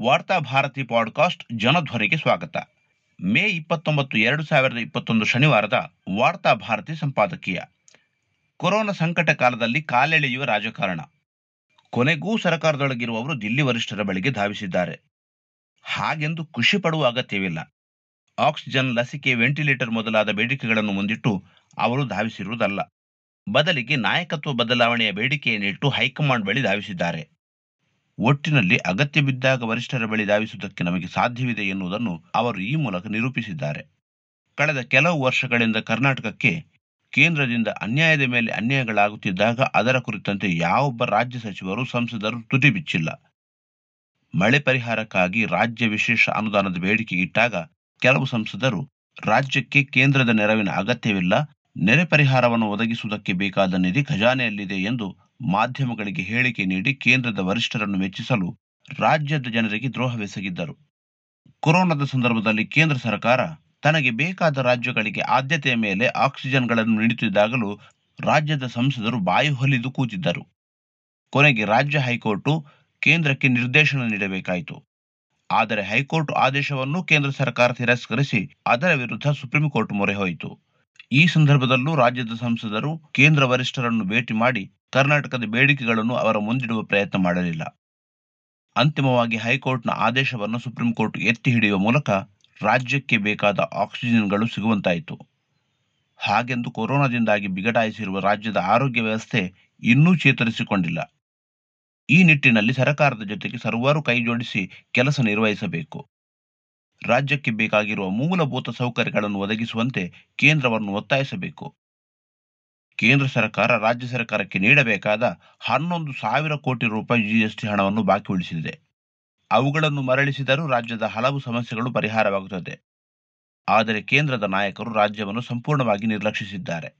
ವಾರ್ತಾ ಭಾರತಿ ಪಾಡ್ಕಾಸ್ಟ್ ಜನಧ್ವನಿಗೆ ಸ್ವಾಗತ. ಮೇ ಇಪ್ಪತ್ತೊಂಬತ್ತು, ಎರಡು ಸಾವಿರದ ಇಪ್ಪತ್ತೊಂದು ಶನಿವಾರದ ವಾರ್ತಾ ಭಾರತಿ ಸಂಪಾದಕೀಯ. ಕೊರೋನಾ ಸಂಕಟ ಕಾಲದಲ್ಲಿ ಕಾಲೆಳೆಯುವ ರಾಜಕಾರಣ. ಕೊನೆಗೂ ಸರ್ಕಾರದೊಳಗಿರುವವರು ದಿಲ್ಲಿ ವರಿಷ್ಠರ ಬಳಿಗೆ ಧಾವಿಸಿದ್ದಾರೆ. ಹಾಗೆಂದು ಖುಷಿ ಪಡುವ ಅಗತ್ಯವಿಲ್ಲ. ಆಕ್ಸಿಜನ್, ಲಸಿಕೆ, ವೆಂಟಿಲೇಟರ್ ಮೊದಲಾದ ಬೇಡಿಕೆಗಳನ್ನು ಮುಂದಿಟ್ಟು ಅವರು ಧಾವಿಸಿರುವುದಲ್ಲ. ಬದಲಿಗೆ ನಾಯಕತ್ವ ಬದಲಾವಣೆಯ ಬೇಡಿಕೆಯನ್ನಿಟ್ಟು ಹೈಕಮಾಂಡ್ ಬಳಿ ಧಾವಿಸಿದ್ದಾರೆ. ಒಟ್ಟಿನಲ್ಲಿ ಅಗತ್ಯ ಬಿದ್ದಾಗ ವರಿಷ್ಠರ ಬಳಿ ಧಾವಿಸುವುದಕ್ಕೆ ನಮಗೆ ಸಾಧ್ಯವಿದೆ ಎನ್ನುವುದನ್ನು ಅವರು ಈ ಮೂಲಕ ನಿರೂಪಿಸಿದ್ದಾರೆ. ಕಳೆದ ಕೆಲವು ವರ್ಷಗಳಿಂದ ಕರ್ನಾಟಕಕ್ಕೆ ಕೇಂದ್ರದಿಂದ ಅನ್ಯಾಯದ ಮೇಲೆ ಅನ್ಯಾಯಗಳಾಗುತ್ತಿದ್ದಾಗ ಅದರ ಕುರಿತಂತೆ ಯಾವೊಬ್ಬ ರಾಜ್ಯ ಸಚಿವರು ಸಂಸದರು ತುಟಿ ಬಿಚ್ಚಿಲ್ಲ. ಮಳೆ ಪರಿಹಾರಕ್ಕಾಗಿ ರಾಜ್ಯ ವಿಶೇಷ ಅನುದಾನದ ಬೇಡಿಕೆ ಇಟ್ಟಾಗ ಕೆಲವು ಸಂಸದರು ರಾಜ್ಯಕ್ಕೆ ಕೇಂದ್ರದ ನೆರವಿನ ಅಗತ್ಯವಿಲ್ಲ, ನೆರೆ ಪರಿಹಾರವನ್ನು ಒದಗಿಸುವುದಕ್ಕೆ ಬೇಕಾದ ನಿಧಿ ಖಜಾನೆಯಲ್ಲಿದೆ ಎಂದು ಮಾಧ್ಯಮಗಳಿಗೆ ಹೇಳಿಕೆ ನೀಡಿ ಕೇಂದ್ರದ ವರಿಷ್ಠರನ್ನು ಮೆಚ್ಚಿಸಲು ರಾಜ್ಯದ ಜನರಿಗೆ ದ್ರೋಹವೆಸಗಿದ್ದರು ಕೊರೋನಾದ ಸಂದರ್ಭದಲ್ಲಿ ಕೇಂದ್ರ ಸರ್ಕಾರ ತನಗೆ ಬೇಕಾದ ರಾಜ್ಯಗಳಿಗೆ ಆದ್ಯತೆಯ ಮೇಲೆ ಆಕ್ಸಿಜನ್ಗಳನ್ನು ನೀಡುತ್ತಿದ್ದಾಗಲೂ ರಾಜ್ಯದ ಸಂಸದರು ಬಾಯಿ ಹೊಲಿದು ಕೂತಿದ್ದರು. ಕೊನೆಗೆ ರಾಜ್ಯ ಹೈಕೋರ್ಟ್ ಕೇಂದ್ರಕ್ಕೆ ನಿರ್ದೇಶನ ನೀಡಬೇಕಾಯಿತು. ಆದರೆ ಹೈಕೋರ್ಟ್ ಆದೇಶವನ್ನು ಕೇಂದ್ರ ಸರ್ಕಾರ ತಿರಸ್ಕರಿಸಿ ಅದರ ವಿರುದ್ಧ ಸುಪ್ರೀಂ ಕೋರ್ಟ್ ಮೊರೆ ಹೋಯಿತು. ಈ ಸಂದರ್ಭದಲ್ಲೂ ರಾಜ್ಯದ ಸಂಸದರು ಕೇಂದ್ರ ವರಿಷ್ಠರನ್ನು ಭೇಟಿ ಮಾಡಿ ಕರ್ನಾಟಕದ ಬೇಡಿಕೆಗಳನ್ನು ಅವರ ಮುಂದಿಡುವ ಪ್ರಯತ್ನ ಮಾಡಲಿಲ್ಲ. ಅಂತಿಮವಾಗಿ ಹೈಕೋರ್ಟ್ನ ಆದೇಶವನ್ನು ಸುಪ್ರೀಂ ಕೋರ್ಟ್ ಎತ್ತಿ ಹಿಡಿಯುವ ಮೂಲಕ ರಾಜ್ಯಕ್ಕೆ ಬೇಕಾದ ಆಕ್ಸಿಜನ್ಗಳು ಸಿಗುವಂತಾಯಿತು. ಹಾಗೆಂದು ಕೊರೋನಾದಿಂದಾಗಿ ಬಿಗಡಾಯಿಸಿರುವ ರಾಜ್ಯದ ಆರೋಗ್ಯ ವ್ಯವಸ್ಥೆ ಇನ್ನೂ ಚೇತರಿಸಿಕೊಂಡಿಲ್ಲ. ಈ ನಿಟ್ಟಿನಲ್ಲಿ ಸರ್ಕಾರದ ಜೊತೆಗೆ ಸರ್ವರು ಕೈಜೋಡಿಸಿ ಕೆಲಸ ನಿರ್ವಹಿಸಬೇಕು. ರಾಜ್ಯಕ್ಕೆ ಬೇಕಾಗಿರುವ ಮೂಲಭೂತ ಸೌಕರ್ಯಗಳನ್ನು ಒದಗಿಸುವಂತೆ ಕೇಂದ್ರವನ್ನು ಒತ್ತಾಯಿಸಬೇಕು. ಕೇಂದ್ರ ಸರ್ಕಾರ ರಾಜ್ಯ ಸರ್ಕಾರಕ್ಕೆ ನೀಡಬೇಕಾದ ಹನ್ನೊಂದು ಸಾವಿರ ಕೋಟಿ ರೂಪಾಯಿ ಜಿಎಸ್ಟಿ ಹಣವನ್ನು ಬಾಕಿ ಉಳಿಸಿದೆ. ಅವುಗಳನ್ನು ಮರಳಿಸಿದರೂ ರಾಜ್ಯದ ಹಲವು ಸಮಸ್ಯೆಗಳು ಪರಿಹಾರವಾಗುತ್ತದೆ. ಆದರೆ ಕೇಂದ್ರದ ನಾಯಕರು ರಾಜ್ಯವನ್ನು ಸಂಪೂರ್ಣವಾಗಿ ನಿರ್ಲಕ್ಷಿಸಿದ್ದಾರೆ.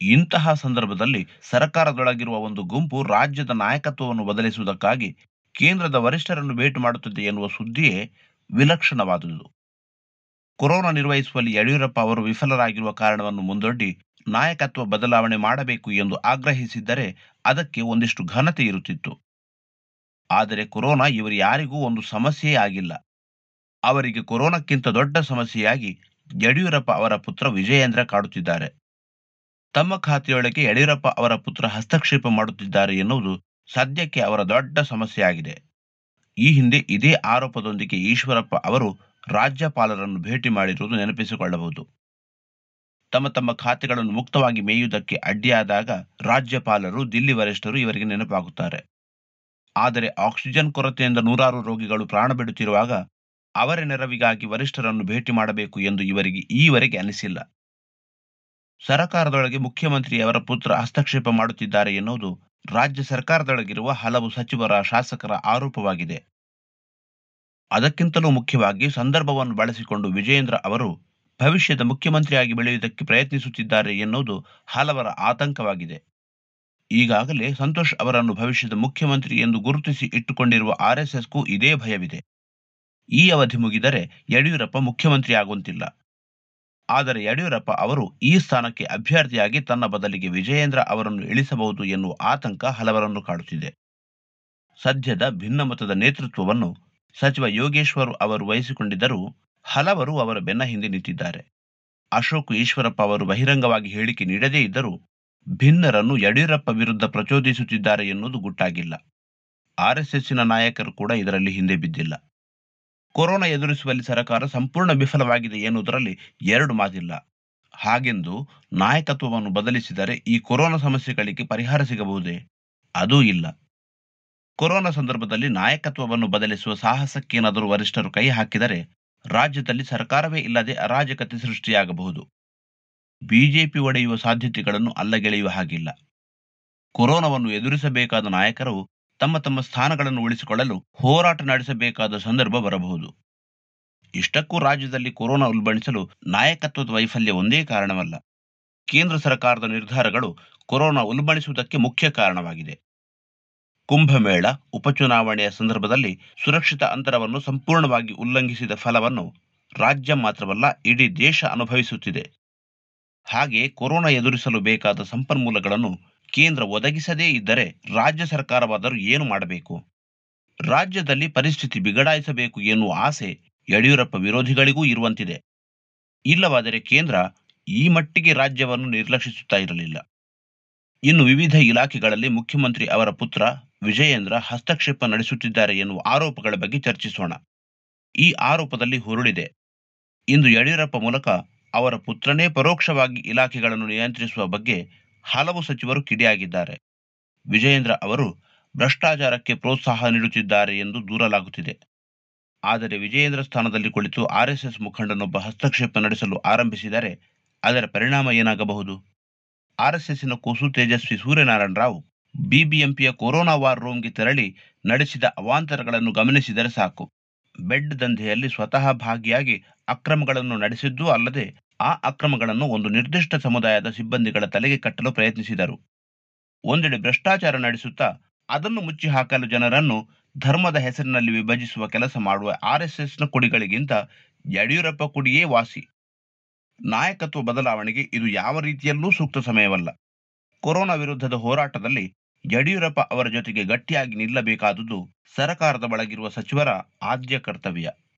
ಇಂತಹ ಸಂದರ್ಭದಲ್ಲಿ ಸರ್ಕಾರದೊಳಗಿರುವ ಒಂದು ಗುಂಪು ರಾಜ್ಯದ ನಾಯಕತ್ವವನ್ನು ಬದಲಿಸುವುದಕ್ಕಾಗಿ ಕೇಂದ್ರದ ವರಿಷ್ಠರನ್ನು ಭೇಟಿ ಮಾಡುತ್ತದೆ ಎನ್ನುವ ಸುದ್ದಿಯೇ ವಿಲಕ್ಷಣವಾದುದು. ಕೊರೋನಾ ನಿರ್ವಹಿಸುವಲ್ಲಿ ಯಡಿಯೂರಪ್ಪ ಅವರು ವಿಫಲರಾಗಿರುವ ಕಾರಣವನ್ನು ಮುಂದೊಡ್ಡಿ ನಾಯಕತ್ವ ಬದಲಾವಣೆ ಮಾಡಬೇಕು ಎಂದು ಆಗ್ರಹಿಸಿದ್ದರೆ ಅದಕ್ಕೆ ಒಂದಿಷ್ಟು ಘನತೆ ಇರುತ್ತಿತ್ತು. ಆದರೆ ಕೊರೋನಾ ಇವರು ಯಾರಿಗೂ ಒಂದು ಸಮಸ್ಯೆಯೇ ಆಗಿಲ್ಲ. ಅವರಿಗೆ ಕೊರೋನಾಕ್ಕಿಂತ ದೊಡ್ಡ ಸಮಸ್ಯೆಯಾಗಿ ಯಡಿಯೂರಪ್ಪ ಅವರ ಪುತ್ರ ವಿಜಯೇಂದ್ರ ಕಾಡುತ್ತಿದ್ದಾರೆ. ತಮ್ಮ ಖಾತೆಯೊಳಗೆ ಯಡಿಯೂರಪ್ಪ ಅವರ ಪುತ್ರ ಹಸ್ತಕ್ಷೇಪ ಮಾಡುತ್ತಿದ್ದಾರೆ ಎನ್ನುವುದು ಸದ್ಯಕ್ಕೆ ಅವರ ದೊಡ್ಡ ಸಮಸ್ಯೆಯಾಗಿದೆ. ಈ ಹಿಂದೆ ಇದೇ ಆರೋಪದೊಂದಿಗೆ ಈಶ್ವರಪ್ಪ ಅವರು ರಾಜ್ಯಪಾಲರನ್ನು ಭೇಟಿ ಮಾಡಿರುವುದು ನೆನಪಿಸಿಕೊಳ್ಳಬಹುದು. ತಮ್ಮ ತಮ್ಮ ಖಾತೆಗಳನ್ನು ಮುಕ್ತವಾಗಿ ಮೇಯುವುದಕ್ಕೆ ಅಡ್ಡಿಯಾದಾಗ ರಾಜ್ಯಪಾಲರು, ದಿಲ್ಲಿ ವರಿಷ್ಠರು ಇವರಿಗೆ ನೆನಪಾಗುತ್ತಾರೆ. ಆದರೆ ಆಕ್ಸಿಜನ್ ಕೊರತೆಯಿಂದ ನೂರಾರು ರೋಗಿಗಳು ಪ್ರಾಣ ಬಿಡುತ್ತಿರುವಾಗ ಅವರ ನೆರವಿಗಾಗಿ ವರಿಷ್ಠರನ್ನು ಭೇಟಿ ಮಾಡಬೇಕು ಎಂದು ಇವರಿಗೆ ಈವರೆಗೆ ಅನಿಸಿಲ್ಲ. ಸರಕಾರದೊಳಗೆ ಮುಖ್ಯಮಂತ್ರಿಯವರ ಪುತ್ರ ಹಸ್ತಕ್ಷೇಪ ಮಾಡುತ್ತಿದ್ದಾರೆ ಎನ್ನುವುದು ರಾಜ್ಯ ಸರ್ಕಾರದೊಳಗಿರುವ ಹಲವು ಸಚಿವರ, ಶಾಸಕರ ಆರೋಪವಾಗಿದೆ. ಅದಕ್ಕಿಂತಲೂ ಮುಖ್ಯವಾಗಿ ಸಂದರ್ಭವನ್ನು ಬಳಸಿಕೊಂಡು ವಿಜಯೇಂದ್ರ ಅವರು ಭವಿಷ್ಯದ ಮುಖ್ಯಮಂತ್ರಿಯಾಗಿ ಬೆಳೆಯುವುದಕ್ಕೆ ಪ್ರಯತ್ನಿಸುತ್ತಿದ್ದಾರೆ ಎನ್ನುವುದು ಹಲವರ ಆತಂಕವಾಗಿದೆ. ಈಗಾಗಲೇ ಸಂತೋಷ್ ಅವರನ್ನು ಭವಿಷ್ಯದ ಮುಖ್ಯಮಂತ್ರಿ ಎಂದು ಗುರುತಿಸಿ ಇಟ್ಟುಕೊಂಡಿರುವ ಆರ್ಎಸ್ಎಸ್ಗೂ ಇದೇ ಭಯವಿದೆ. ಈ ಅವಧಿ ಮುಗಿದರೆ ಯಡಿಯೂರಪ್ಪ ಮುಖ್ಯಮಂತ್ರಿ ಆಗುವಂತಿಲ್ಲ. ಆದರೆ ಯಡಿಯೂರಪ್ಪ ಅವರು ಈ ಸ್ಥಾನಕ್ಕೆ ಅಭ್ಯರ್ಥಿಯಾಗಿ ತನ್ನ ಬದಲಿಗೆ ವಿಜಯೇಂದ್ರ ಅವರನ್ನು ಇಳಿಸಬಹುದು ಎನ್ನುವ ಆತಂಕ ಹಲವರನ್ನು ಕಾಡುತ್ತಿದೆ. ಸದ್ಯದ ಭಿನ್ನಮತದ ನೇತೃತ್ವವನ್ನು ಸಚಿವ ಯೋಗೇಶ್ವರ್ ಅವರು ವಹಿಸಿಕೊಂಡಿದ್ದರೂ ಹಲವರು ಅವರ ಬೆನ್ನ ಹಿಂದೆ ನಿಂತಿದ್ದಾರೆ. ಅಶೋಕ್ ಈಶ್ವರಪ್ಪ ಅವರು ಬಹಿರಂಗವಾಗಿ ಹೇಳಿಕೆ ನೀಡದೇ ಇದ್ದರೂ ಭಿನ್ನರನ್ನು ಯಡಿಯೂರಪ್ಪ ವಿರುದ್ಧ ಪ್ರಚೋದಿಸುತ್ತಿದ್ದಾರೆ ಎನ್ನುವುದು ಗುಟ್ಟಾಗಿಲ್ಲ. ಆರ್ಎಸ್ಎಸ್ಸಿನ ನಾಯಕರು ಕೂಡ ಇದರಲ್ಲಿ ಹಿಂದೆ ಬಿದ್ದಿಲ್ಲ. ಕೊರೋನಾ ಎದುರಿಸುವಲ್ಲಿ ಸರ್ಕಾರ ಸಂಪೂರ್ಣ ವಿಫಲವಾಗಿದೆ ಎನ್ನುವುದರಲ್ಲಿ ಎರಡು ಮಾತಿಲ್ಲ. ಹಾಗೆಂದು ನಾಯಕತ್ವವನ್ನು ಬದಲಿಸಿದರೆ ಈ ಕೊರೋನಾ ಸಮಸ್ಯೆಗಳಿಗೆ ಪರಿಹಾರ ಸಿಗಬಹುದೇ? ಅದೂ ಇಲ್ಲ. ಕೊರೋನಾ ಸಂದರ್ಭದಲ್ಲಿ ನಾಯಕತ್ವವನ್ನು ಬದಲಿಸುವ ಸಾಹಸಕ್ಕೇನಾದರೂ ವರಿಷ್ಠರು ಕೈ ಹಾಕಿದರೆ ರಾಜ್ಯದಲ್ಲಿ ಸರ್ಕಾರವೇ ಇಲ್ಲದೆ ಅರಾಜಕತೆ ಸೃಷ್ಟಿಯಾಗಬಹುದು. ಬಿಜೆಪಿ ಒಡೆಯುವ ಸಾಧ್ಯತೆಗಳನ್ನು ಅಲ್ಲಗೆಳೆಯುವ ಹಾಗಿಲ್ಲ. ಕೊರೋನಾವನ್ನು ಎದುರಿಸಬೇಕಾದ ನಾಯಕರು ತಮ್ಮ ತಮ್ಮ ಸ್ಥಾನಗಳನ್ನು ಉಳಿಸಿಕೊಳ್ಳಲು ಹೋರಾಟ ನಡೆಸಬೇಕಾದ ಸಂದರ್ಭ ಬರಬಹುದು. ಇಷ್ಟಕ್ಕೂ ರಾಜ್ಯದಲ್ಲಿ ಕೊರೋನಾ ಉಲ್ಬಣಿಸಲು ನಾಯಕತ್ವದ ವೈಫಲ್ಯ ಒಂದೇ ಕಾರಣವಲ್ಲ. ಕೇಂದ್ರ ಸರ್ಕಾರದ ನಿರ್ಧಾರಗಳು ಕೊರೋನಾ ಉಲ್ಬಣಿಸುವುದಕ್ಕೆ ಮುಖ್ಯ ಕಾರಣವಾಗಿದೆ. ಕುಂಭಮೇಳ ಉಪಚುನಾವಣೆಯ ಸಂದರ್ಭದಲ್ಲಿ ಸುರಕ್ಷಿತ ಅಂತರವನ್ನು ಸಂಪೂರ್ಣವಾಗಿ ಉಲ್ಲಂಘಿಸಿದ ಫಲವನ್ನು ರಾಜ್ಯ ಮಾತ್ರವಲ್ಲ, ಇಡೀ ದೇಶ ಅನುಭವಿಸುತ್ತಿದೆ. ಹಾಗೆ ಕೊರೋನಾ ಎದುರಿಸಲು ಬೇಕಾದ ಸಂಪನ್ಮೂಲಗಳನ್ನು ಕೇಂದ್ರ ಒದಗಿಸದೇ ಇದ್ದರೆ ರಾಜ್ಯ ಸರ್ಕಾರವಾದರೂ ಏನು ಮಾಡಬೇಕು? ರಾಜ್ಯದಲ್ಲಿ ಪರಿಸ್ಥಿತಿ ಬಿಗಡಾಯಿಸಬೇಕು ಎನ್ನುವ ಆಸೆ ಯಡಿಯೂರಪ್ಪ ವಿರೋಧಿಗಳಿಗೂ ಇರುವಂತಿದೆ. ಇಲ್ಲವಾದರೆ ಕೇಂದ್ರ ಈ ಮಟ್ಟಿಗೆ ರಾಜ್ಯವನ್ನು ನಿರ್ಲಕ್ಷಿಸುತ್ತಾ ಇರಲಿಲ್ಲ. ಇನ್ನು ವಿವಿಧ ಇಲಾಖೆಗಳಲ್ಲಿ ಮುಖ್ಯಮಂತ್ರಿ ಅವರ ಪುತ್ರ ವಿಜಯೇಂದ್ರ ಹಸ್ತಕ್ಷೇಪ ನಡೆಸುತ್ತಿದ್ದಾರೆ ಎನ್ನುವ ಆರೋಪಗಳ ಬಗ್ಗೆ ಚರ್ಚಿಸೋಣ. ಈ ಆರೋಪದಲ್ಲಿ ಹುರುಳಿದೆ. ಇಂದು ಯಡಿಯೂರಪ್ಪ ಮೂಲಕ ಅವರ ಪುತ್ರನೇ ಪರೋಕ್ಷವಾಗಿ ಇಲಾಖೆಗಳನ್ನು ನಿಯಂತ್ರಿಸುವ ಬಗ್ಗೆ ಹಲವು ಸಚಿವರು ಕಿಡಿಯಾಗಿದ್ದಾರೆ. ವಿಜಯೇಂದ್ರ ಅವರು ಭ್ರಷ್ಟಾಚಾರಕ್ಕೆ ಪ್ರೋತ್ಸಾಹ ನೀಡುತ್ತಿದ್ದಾರೆ ಎಂದು ದೂರಲಾಗುತ್ತಿದೆ. ಆದರೆ ವಿಜಯೇಂದ್ರ ಸ್ಥಾನದಲ್ಲಿ ಕುಳಿತು ಆರ್ಎಸ್ಎಸ್ ಮುಖಂಡನೊಬ್ಬ ಹಸ್ತಕ್ಷೇಪ ನಡೆಸಲು ಆರಂಭಿಸಿದರೆ ಅದರ ಪರಿಣಾಮ ಏನಾಗಬಹುದು? ಆರ್ಎಸ್ಎಸ್ಸಿನ ಕೂಸು ತೇಜಸ್ವಿ ಸೂರ್ಯನಾರಾಯಣ ರಾವ್ ಬಿಬಿಎಂಪಿಯ ಕೊರೋನಾ ವಾರ್ ರೂಮ್ಗೆ ತೆರಳಿ ನಡೆಸಿದ ಅವಾಂತರಗಳನ್ನು ಗಮನಿಸಿದರೆ ಸಾಕು. ಬೆಡ್ ದಂಧೆಯಲ್ಲಿ ಸ್ವತಃ ಭಾಗಿಯಾಗಿ ಅಕ್ರಮಗಳನ್ನು ನಡೆಸಿದ್ದೂ ಅಲ್ಲದೆ ಆ ಅಕ್ರಮಗಳನ್ನು ಒಂದು ನಿರ್ದಿಷ್ಟ ಸಮುದಾಯದ ಸಿಬ್ಬಂದಿಗಳ ತಲೆಗೆ ಕಟ್ಟಲು ಪ್ರಯತ್ನಿಸಿದರು. ಒಂದೆಡೆ ಭ್ರಷ್ಟಾಚಾರ ನಡೆಸುತ್ತಾ ಅದನ್ನು ಮುಚ್ಚಿ ಹಾಕಲು ಜನರನ್ನು ಧರ್ಮದ ಹೆಸರಿನಲ್ಲಿ ವಿಭಜಿಸುವ ಕೆಲಸ ಮಾಡುವ ಆರ್ಎಸ್ಎಸ್ನ ಕುಡಿಗಳಿಗಿಂತ ಯಡಿಯೂರಪ್ಪ ಕುಡಿಯೇ ವಾಸಿ. ನಾಯಕತ್ವ ಬದಲಾವಣೆಗೆ ಇದು ಯಾವ ರೀತಿಯಲ್ಲೂ ಸೂಕ್ತ ಸಮಯವಲ್ಲ. ಕೊರೋನಾ ವಿರುದ್ಧದ ಹೋರಾಟದಲ್ಲಿ ಯಡಿಯೂರಪ್ಪ ಅವರ ಜೊತೆಗೆ ಗಟ್ಟಿಯಾಗಿ ನಿಲ್ಲಬೇಕಾದುದು ಸರಕಾರದ ಬಳಗಿರುವ ಸಚಿವರ ಆದ್ಯ ಕರ್ತವ್ಯ.